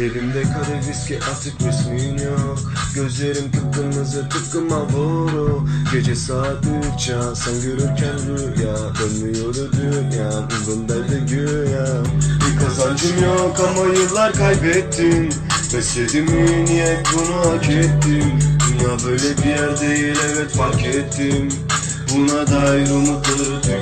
Elimde kare viski artık resmin yok. Gözlerim kıpkırmızı tıpkı Marlboro. Gece saat üç ya sen görürken rüya. Dönmüyor dünya umrumdaydı güya. Bir kazancım yok ama yıllar kaybettim. Besledim iyi niyet bunu hak ettim. Dünya böyle bir yer değil evet fark ettim. Buna dair umutları tüket